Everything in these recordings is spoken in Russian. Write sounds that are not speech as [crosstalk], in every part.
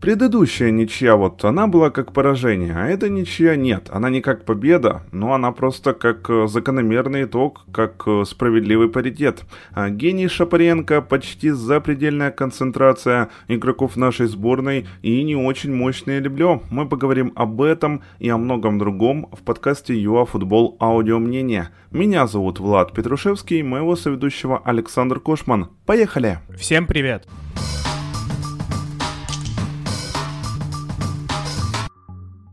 Предыдущая ничья, вот она была как поражение, а эта ничья нет. Она не как победа, но она просто как э, закономерный итог, как э, справедливый паритет. А гений Шапаренко, почти запредельная концентрация игроков нашей сборной и не очень мощное леблё. Мы поговорим об этом и о многом другом в подкасте ЮАФутбол Аудио Мнение. Меня зовут Влад Петрушевский, моего соведущего Александр Кошман. Поехали! Всем привет!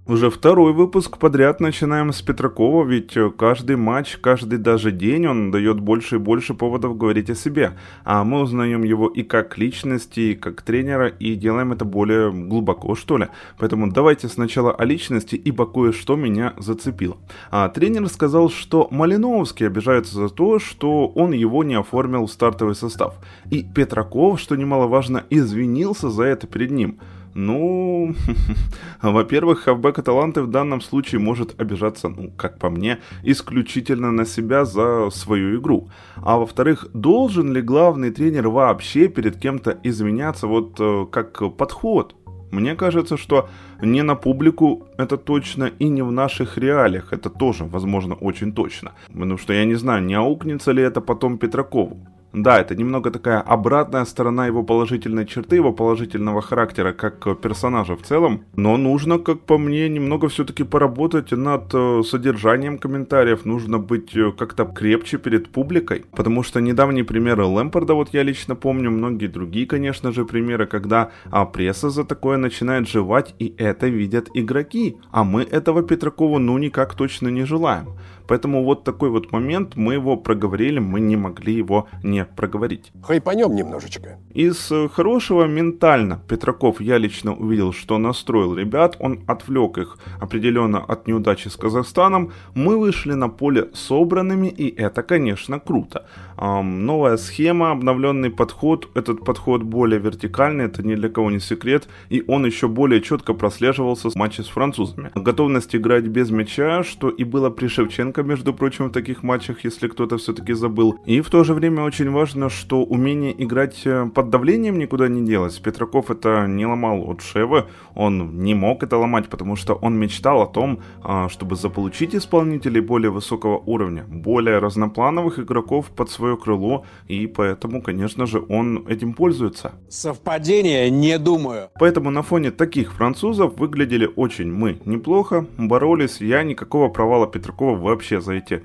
Уже второй выпуск подряд начинаем с Петракова, ведь каждый матч, каждый даже день он дает больше и больше поводов говорить о себе. А мы узнаем его и как личности, и как тренера, и делаем это более глубоко, что ли. Поэтому давайте сначала о личности, ибо кое-что меня зацепило. А тренер сказал, что Малиновский обижается за то, что он его не оформил в стартовый состав. И Петраков, что немаловажно, извинился за это перед ним. Ну, [laughs] во-первых, хавбек Аталанты в данном случае может обижаться, ну, как по мне, исключительно на себя за свою игру. А во-вторых, должен ли главный тренер вообще перед кем-то извиняться, вот э, как подход? Мне кажется, что не на публику это точно и не в наших реалиях это тоже, возможно, очень точно. Потому что я не знаю, не аукнется ли это потом Петракову. Да, это немного такая обратная сторона его положительной черты, его положительного характера как персонажа в целом. Но нужно, как по мне, немного все-таки поработать над э, содержанием комментариев. Нужно быть э, как-то крепче перед публикой. Потому что недавние примеры Лэмпорда, вот я лично помню, многие другие, конечно же, примеры, когда а, пресса за такое начинает жевать, и это видят игроки. А мы этого Петракову ну никак точно не желаем. Поэтому вот такой вот момент, мы его проговорили, мы не могли его не проговорить. Хайпанем немножечко. Из э, хорошего ментально Петраков я лично увидел, что настроил ребят, он отвлек их определенно от неудачи с Казахстаном. Мы вышли на поле собранными, и это, конечно, круто. Эм, новая схема, обновленный подход, этот подход более вертикальный, это ни для кого не секрет, и он еще более четко прослеживался в матче с французами. Готовность играть без мяча, что и было при Шевченко между прочим, в таких матчах, если кто-то все-таки забыл. И в то же время очень важно, что умение играть э, под давлением никуда не делось. Петраков это не ломал от Шевы, он не мог это ломать, потому что он мечтал о том, а, чтобы заполучить исполнителей более высокого уровня, более разноплановых игроков под свое крыло, и поэтому, конечно же, он этим пользуется. Совпадение, не думаю. Поэтому на фоне таких французов выглядели очень мы неплохо, боролись, я никакого провала Петракова вообще за эти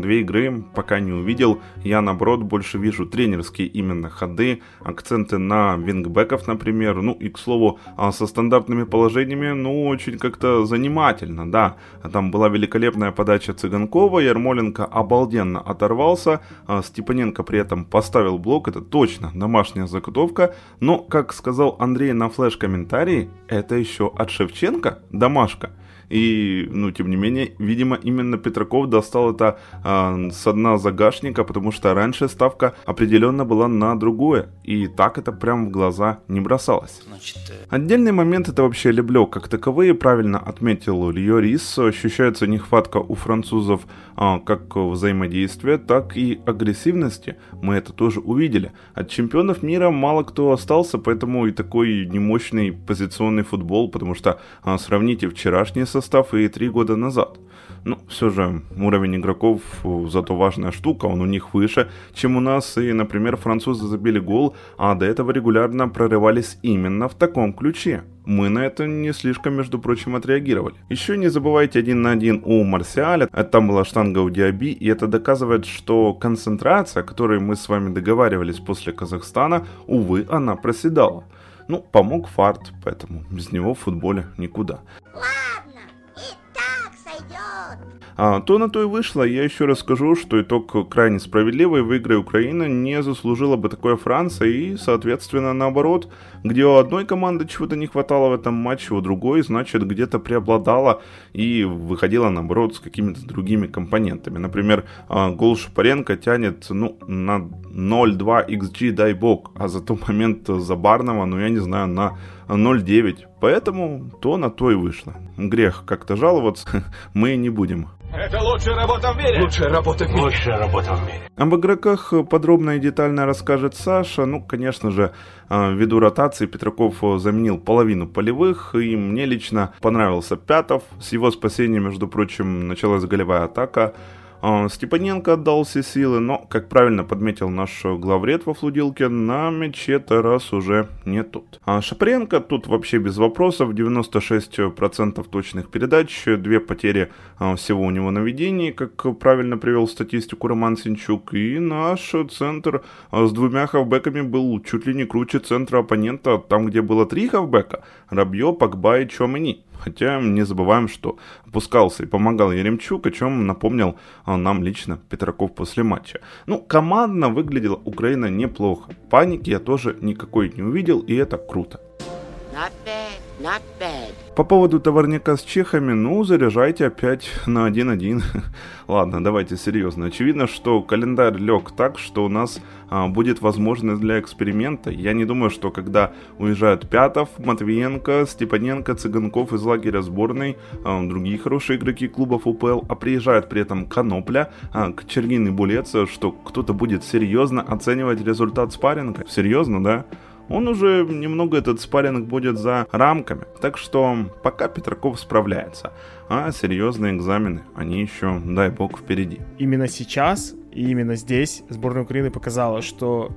две игры пока не увидел. Я, наоборот, больше вижу тренерские именно ходы, акценты на вингбеков, например. Ну и, к слову, а, со стандартными положениями, ну, очень как-то занимательно, да. Там была великолепная подача Цыганкова, Ярмоленко обалденно оторвался, а, Степаненко при этом поставил блок, это точно домашняя заготовка. Но, как сказал Андрей на флеш-комментарии, это еще от Шевченко домашка. И, ну, тем не менее, видимо, именно Петраков достал это э, с дна загашника, потому что раньше ставка определенно была на другое. И так это прям в глаза не бросалось. Значит, э... Отдельный момент это вообще Леблё. Как таковые, правильно отметил Ильё Рис, ощущается нехватка у французов э, как взаимодействия, так и агрессивности. Мы это тоже увидели. От чемпионов мира мало кто остался, поэтому и такой немощный позиционный футбол, потому что э, сравните вчерашние со состав и три года назад. Ну, все же уровень игроков зато важная штука, он у них выше, чем у нас, и, например, французы забили гол, а до этого регулярно прорывались именно в таком ключе. Мы на это не слишком, между прочим, отреагировали. Еще не забывайте один на один у Марсиаля, там была штанга у Диаби, и это доказывает, что концентрация, о которой мы с вами договаривались после Казахстана, увы, она проседала. Ну, помог фарт, поэтому без него в футболе никуда. А, то на то и вышло. Я еще раз скажу, что итог крайне справедливый. В игре Украина не заслужила бы такое Франция и, соответственно, наоборот, где у одной команды чего-то не хватало в этом матче, у другой, значит, где-то преобладала и выходила, наоборот, с какими-то другими компонентами. Например, а, гол Шапаренко тянет, ну, на 0,2 XG, дай бог, а за тот момент Забарного, ну, я не знаю, на 0,9. Поэтому то на то и вышло. Грех как-то жаловаться [laughs] мы не будем. Это лучшая работа в мире. Лучшая работа в мире. Лучшая работа в мире. Об игроках подробно и детально расскажет Саша. Ну, конечно же, а, ввиду ротации Петраков заменил половину полевых, и мне лично понравился Пятов. С его спасением, между прочим, началась голевая атака. А, Степаненко отдал все силы, но, как правильно подметил наш главред во флудилке, на мяче Тарас уже не тут. А Шапренко тут вообще без вопросов, 96% точных передач, две потери а, всего у него на ведении, как правильно привел статистику Роман Синчук, и наш центр а, с двумя хавбеками был чуть ли не круче центра оппонента, там где было три хавбека, Рабье, Пакба и Чомани. Хотя не забываем, что опускался и помогал Еремчук, о чем напомнил а, нам лично Петраков после матча. Ну, командно выглядела Украина неплохо. Паники я тоже никакой не увидел, и это круто. Not. По поводу товарняка с чехами, ну, заряжайте опять на 1-1. [laughs] Ладно, давайте серьезно. Очевидно, что календарь лег так, что у нас а, будет возможность для эксперимента. Я не думаю, что когда уезжают Пятов, Матвиенко, Степаненко, Цыганков из лагеря сборной, а, другие хорошие игроки клубов УПЛ, а приезжает при этом Конопля, а, Кочергин и Булец, что кто-то будет серьезно оценивать результат спарринга. Серьезно, да? Он уже немного этот спарринг будет за рамками. Так что пока Петраков справляется. А серьезные экзамены, они еще, дай бог, впереди. Именно сейчас и именно здесь сборная Украины показала, что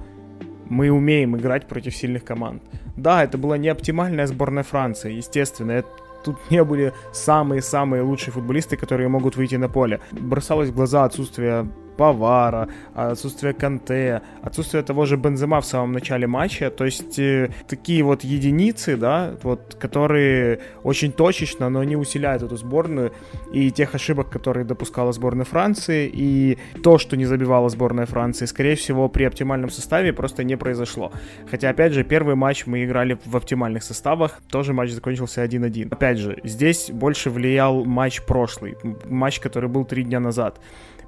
мы умеем играть против сильных команд. Да, это была не оптимальная сборная Франции, естественно, это тут не были самые-самые лучшие футболисты, которые могут выйти на поле. Бросалось в глаза отсутствие Павара, отсутствие Канте, отсутствие того же Бензема в самом начале матча. То есть э, такие вот единицы, да, вот, которые очень точечно, но не усиляют эту сборную. И тех ошибок, которые допускала сборная Франции, и то, что не забивала сборная Франции, скорее всего, при оптимальном составе просто не произошло. Хотя, опять же, первый матч мы играли в оптимальных составах, тоже матч закончился 1-1. Опять же, здесь больше влиял матч прошлый, матч, который был три дня назад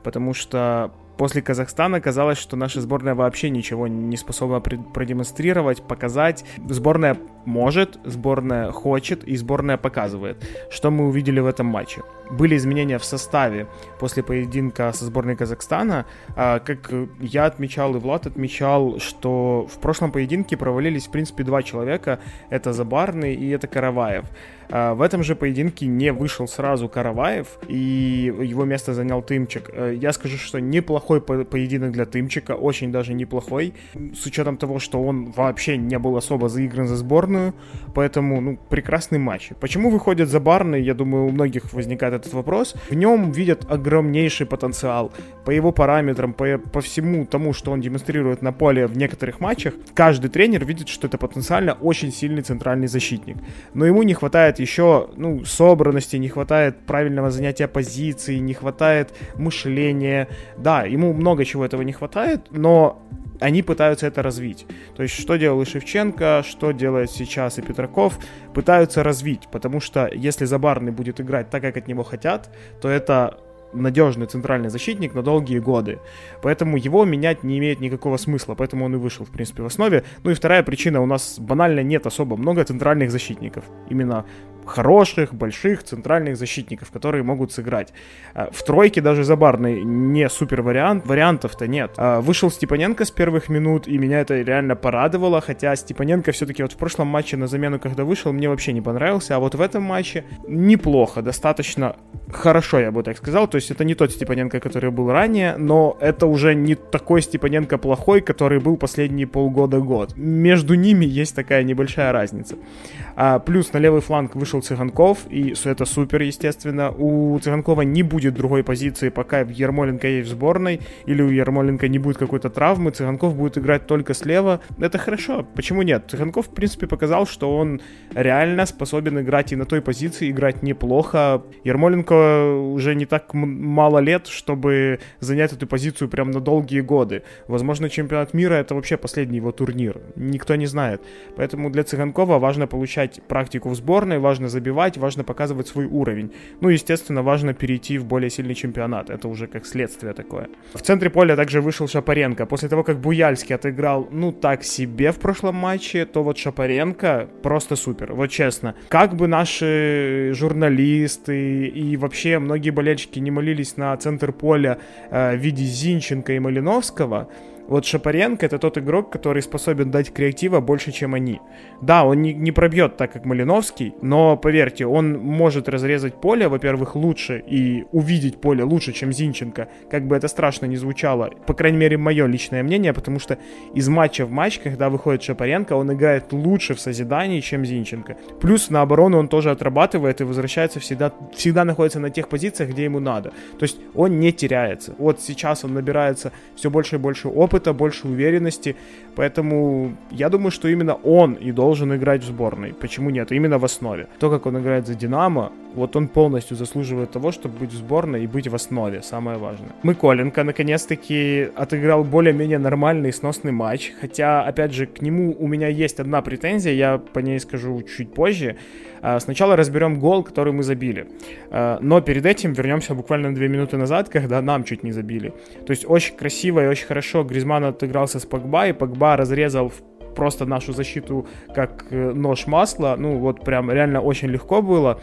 потому что после Казахстана казалось, что наша сборная вообще ничего не способна продемонстрировать, показать. Сборная может, сборная хочет и сборная показывает. Что мы увидели в этом матче? Были изменения в составе после поединка со сборной Казахстана. А, как я отмечал и Влад отмечал, что в прошлом поединке провалились, в принципе, два человека. Это Забарный и это Караваев. А, в этом же поединке не вышел сразу Караваев, и его место занял Тымчик. А, я скажу, что неплохой поединок для Тымчика, очень даже неплохой, с учетом того, что он вообще не был особо заигран за сборную, поэтому, ну, прекрасный матч. Почему выходит Забарный, я думаю, у многих возникает этот вопрос. В нем видят огромнейший потенциал. По его параметрам, по, по всему тому, что он демонстрирует на поле в некоторых матчах, каждый тренер видит, что это потенциально очень сильный центральный защитник. Но ему не хватает еще, ну, собранности, не хватает правильного занятия позиции, не хватает мышления. Да, ему много чего этого не хватает, но они пытаются это развить. То есть, что делал и Шевченко, что делает сейчас и Петраков, пытаются развить, потому что если Забарный будет играть так, как от него хотят, то это надежный центральный защитник на долгие годы. Поэтому его менять не имеет никакого смысла, поэтому он и вышел, в принципе, в основе. Ну и вторая причина, у нас банально нет особо много центральных защитников. Именно хороших, больших центральных защитников, которые могут сыграть. А, в тройке даже Забарный не супер вариант, вариантов-то нет. А, вышел Степаненко с первых минут, и меня это реально порадовало, хотя Степаненко все-таки вот в прошлом матче на замену, когда вышел, мне вообще не понравился, а вот в этом матче неплохо, достаточно хорошо, я бы так сказал, то есть это не тот Степаненко, который был ранее, но это уже не такой Степаненко плохой, который был последние полгода-год. Между ними есть такая небольшая разница. А, плюс на левый фланг вышел Цыганков, и это супер, естественно. У Цыганкова не будет другой позиции, пока Ермоленко есть в сборной, или у Ермоленко не будет какой-то травмы, Цыганков будет играть только слева. Это хорошо, почему нет? Цыганков, в принципе, показал, что он реально способен играть и на той позиции, играть неплохо. Ермоленко уже не так мало лет, чтобы занять эту позицию прям на долгие годы. Возможно, чемпионат мира это вообще последний его турнир. Никто не знает. Поэтому для Цыганкова важно получать практику в сборной, важно важно забивать, важно показывать свой уровень. Ну, естественно, важно перейти в более сильный чемпионат. Это уже как следствие такое. В центре поля также вышел Шапаренко. После того, как Буяльский отыграл, ну, так себе в прошлом матче, то вот Шапаренко просто супер. Вот честно. Как бы наши журналисты и вообще многие болельщики не молились на центр поля э, в виде Зинченко и Малиновского, вот Шапаренко это тот игрок, который способен дать креатива больше, чем они. Да, он не, не пробьет так, как Малиновский, но поверьте, он может разрезать поле, во-первых, лучше и увидеть поле лучше, чем Зинченко. Как бы это страшно не звучало. По крайней мере, мое личное мнение, потому что из матча в матч, когда выходит Шапаренко, он играет лучше в созидании, чем Зинченко. Плюс на оборону он тоже отрабатывает и возвращается всегда, всегда находится на тех позициях, где ему надо. То есть он не теряется. Вот сейчас он набирается все больше и больше опыта, опыта, больше уверенности. Поэтому я думаю, что именно он и должен играть в сборной. Почему нет? Именно в основе. То, как он играет за Динамо, вот он полностью заслуживает того, чтобы быть в сборной и быть в основе. Самое важное. Миколенко наконец-таки отыграл более-менее нормальный сносный матч. Хотя, опять же, к нему у меня есть одна претензия, я по ней скажу чуть позже. А, сначала разберем гол, который мы забили. А, но перед этим вернемся буквально две минуты назад, когда нам чуть не забили. То есть очень красиво и очень хорошо Гризман отыгрался с Погба, и Погба разрезал просто нашу защиту как э, нож масла. Ну вот прям реально очень легко было.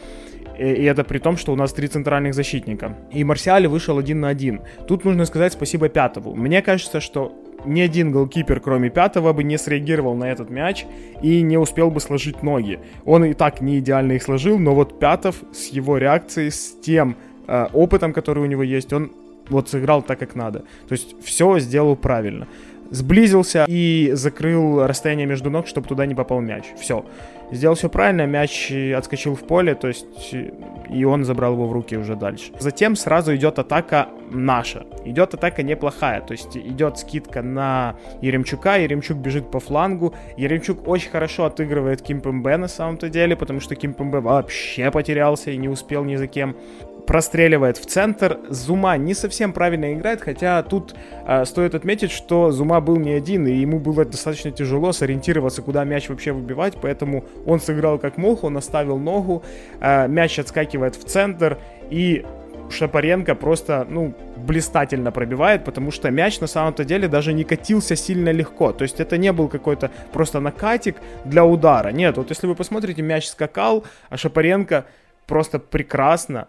И это при том, что у нас три центральных защитника. И Марсиаль вышел один на один. Тут нужно сказать спасибо Пятову. Мне кажется, что ни один голкипер, кроме пятого, бы не среагировал на этот мяч и не успел бы сложить ноги. Он и так не идеально их сложил, но вот Пятов с его реакцией, с тем э, опытом, который у него есть, он вот сыграл так, как надо. То есть все сделал правильно. Сблизился и закрыл расстояние между ног, чтобы туда не попал мяч. Все сделал все правильно, мяч отскочил в поле, то есть и он забрал его в руки уже дальше. Затем сразу идет атака наша. Идет атака неплохая, то есть идет скидка на Еремчука, Еремчук бежит по флангу, Еремчук очень хорошо отыгрывает Кимпембе на самом-то деле, потому что Кимпембе вообще потерялся и не успел ни за кем простреливает в центр. Зума не совсем правильно играет, хотя тут э, стоит отметить, что Зума был не один, и ему было достаточно тяжело сориентироваться, куда мяч вообще выбивать, поэтому он сыграл как мог, он оставил ногу, э, мяч отскакивает в центр, и Шапаренко просто, ну, блистательно пробивает, потому что мяч на самом-то деле даже не катился сильно легко. То есть это не был какой-то просто накатик для удара. Нет, вот если вы посмотрите, мяч скакал, а Шапаренко просто прекрасно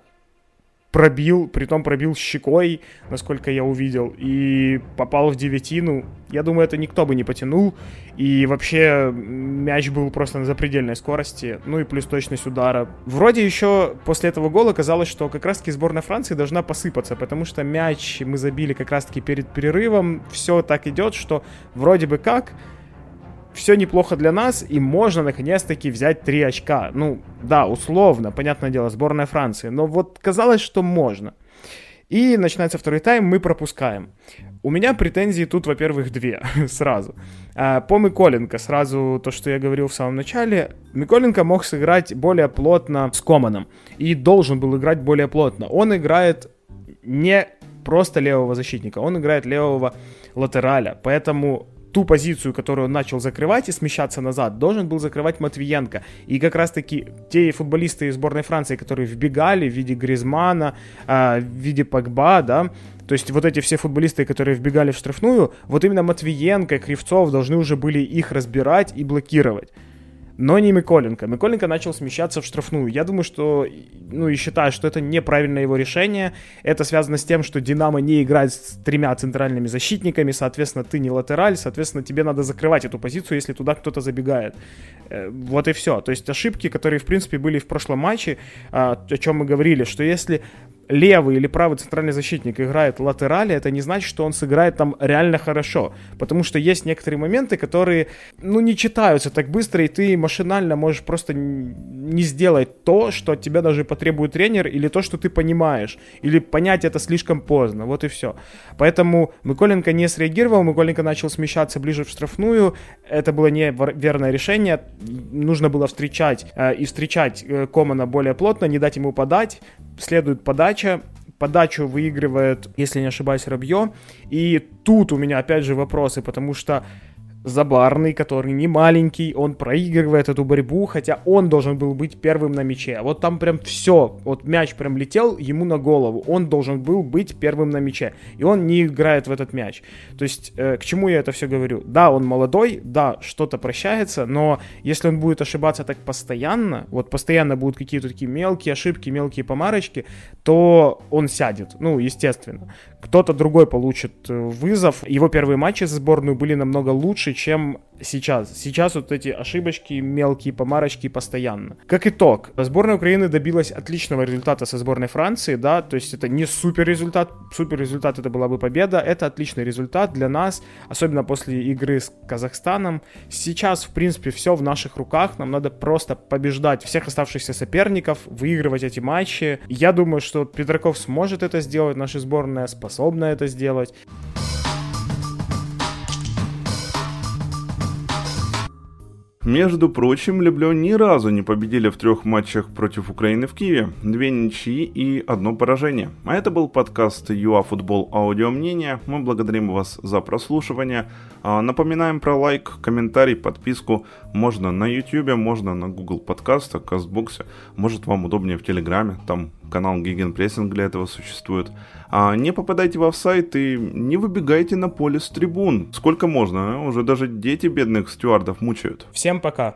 пробил, притом пробил щекой, насколько я увидел, и попал в девятину. Я думаю, это никто бы не потянул. И вообще мяч был просто на запредельной скорости. Ну и плюс точность удара. Вроде еще после этого гола казалось, что как раз-таки сборная Франции должна посыпаться, потому что мяч мы забили как раз-таки перед перерывом. Все так идет, что вроде бы как все неплохо для нас, и можно наконец-таки взять три очка. Ну, да, условно, понятное дело, сборная Франции, но вот казалось, что можно. И начинается второй тайм, мы пропускаем. У меня претензии тут, во-первых, две [laughs] сразу. А, по Миколенко, сразу то, что я говорил в самом начале. Миколенко мог сыграть более плотно с Команом. И должен был играть более плотно. Он играет не просто левого защитника, он играет левого латераля. Поэтому ту позицию, которую он начал закрывать и смещаться назад, должен был закрывать Матвиенко. И как раз-таки те футболисты из сборной Франции, которые вбегали в виде Гризмана, э, в виде Погба, да, то есть вот эти все футболисты, которые вбегали в штрафную, вот именно Матвиенко, Кривцов должны уже были их разбирать и блокировать но не Миколенко. Миколенко начал смещаться в штрафную. Я думаю, что, ну и считаю, что это неправильное его решение. Это связано с тем, что Динамо не играет с тремя центральными защитниками, соответственно, ты не латераль, соответственно, тебе надо закрывать эту позицию, если туда кто-то забегает. Э, вот и все. То есть ошибки, которые, в принципе, были в прошлом матче, а, о чем мы говорили, что если левый или правый центральный защитник играет латерали, это не значит, что он сыграет там реально хорошо. Потому что есть некоторые моменты, которые, ну, не читаются так быстро, и ты машинально можешь просто не сделать то, что от тебя даже потребует тренер, или то, что ты понимаешь. Или понять это слишком поздно. Вот и все. Поэтому Миколенко не среагировал, Миколенко начал смещаться ближе в штрафную. Это было не верное решение. Нужно было встречать э, и встречать э, Комана более плотно, не дать ему подать. Следует подача. Подачу выигрывает, если не ошибаюсь, Рабье. И тут у меня опять же вопросы, потому что Забарный, который не маленький, он проигрывает эту борьбу, хотя он должен был быть первым на мяче. Вот там прям все, вот мяч прям летел ему на голову, он должен был быть первым на мяче, и он не играет в этот мяч. То есть, э, к чему я это все говорю? Да, он молодой, да, что-то прощается, но если он будет ошибаться так постоянно, вот постоянно будут какие-то такие мелкие ошибки, мелкие помарочки, то он сядет, ну, естественно. Кто-то другой получит э, вызов. Его первые матчи за сборную были намного лучше, чем сейчас. Сейчас вот эти ошибочки, мелкие помарочки постоянно. Как итог, сборная Украины добилась отличного результата со сборной Франции, да, то есть это не супер результат, супер результат это была бы победа, это отличный результат для нас, особенно после игры с Казахстаном. Сейчас, в принципе, все в наших руках, нам надо просто побеждать всех оставшихся соперников, выигрывать эти матчи. Я думаю, что Петраков сможет это сделать, наша сборная способна это сделать. Между прочим, Леблё ни разу не победили в трех матчах против Украины в Киеве. Две ничьи и одно поражение. А это был подкаст ЮАФутбол Аудио Мнение. Мы благодарим вас за прослушивание. А, напоминаем про лайк, комментарий, подписку. Можно на YouTube, можно на Google подкастах, Кастбоксе. Может вам удобнее в Телеграме. Там канал Гигенпрессинг для этого существует. А не попадайте в офсайт и не выбегайте на поле с трибун. Сколько можно, а? уже даже дети бедных стюардов мучают. Всем пока.